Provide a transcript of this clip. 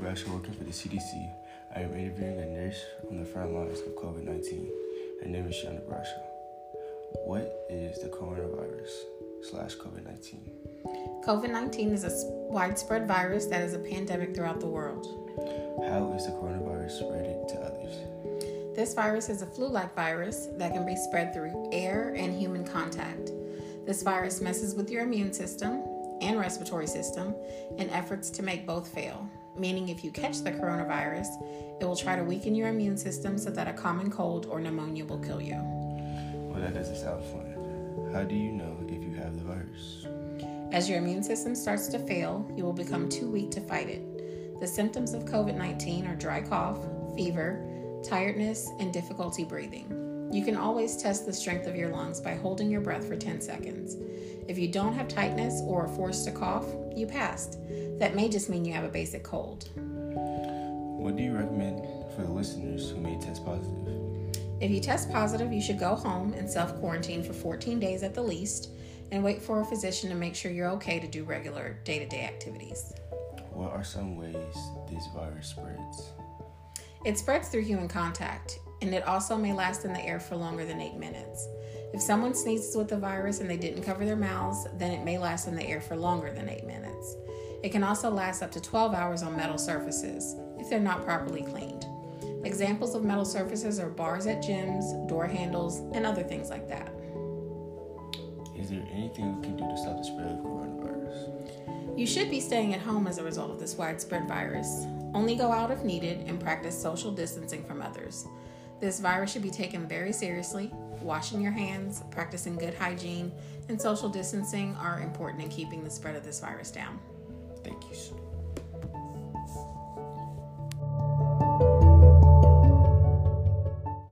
Nebraska working for the CDC. I am interviewing a nurse on the front lines of COVID 19. Her name is Sean Nebraska. What is the coronavirus slash COVID 19? COVID 19 is a widespread virus that is a pandemic throughout the world. How is the coronavirus spread to others? This virus is a flu like virus that can be spread through air and human contact. This virus messes with your immune system and respiratory system in efforts to make both fail. Meaning, if you catch the coronavirus, it will try to weaken your immune system so that a common cold or pneumonia will kill you. Well, that doesn't sound fun. How do you know if you have the virus? As your immune system starts to fail, you will become too weak to fight it. The symptoms of COVID 19 are dry cough, fever, tiredness, and difficulty breathing. You can always test the strength of your lungs by holding your breath for 10 seconds. If you don't have tightness or are forced to cough, you passed. That may just mean you have a basic cold. What do you recommend for the listeners who may test positive? If you test positive, you should go home and self quarantine for 14 days at the least and wait for a physician to make sure you're okay to do regular day to day activities. What are some ways this virus spreads? It spreads through human contact, and it also may last in the air for longer than eight minutes. If someone sneezes with the virus and they didn't cover their mouths, then it may last in the air for longer than eight minutes. It can also last up to 12 hours on metal surfaces if they're not properly cleaned. Examples of metal surfaces are bars at gyms, door handles, and other things like that. Is there anything we can do to stop the spread of coronavirus? You should be staying at home as a result of this widespread virus. Only go out if needed and practice social distancing from others. This virus should be taken very seriously. Washing your hands, practicing good hygiene, and social distancing are important in keeping the spread of this virus down. Thank you.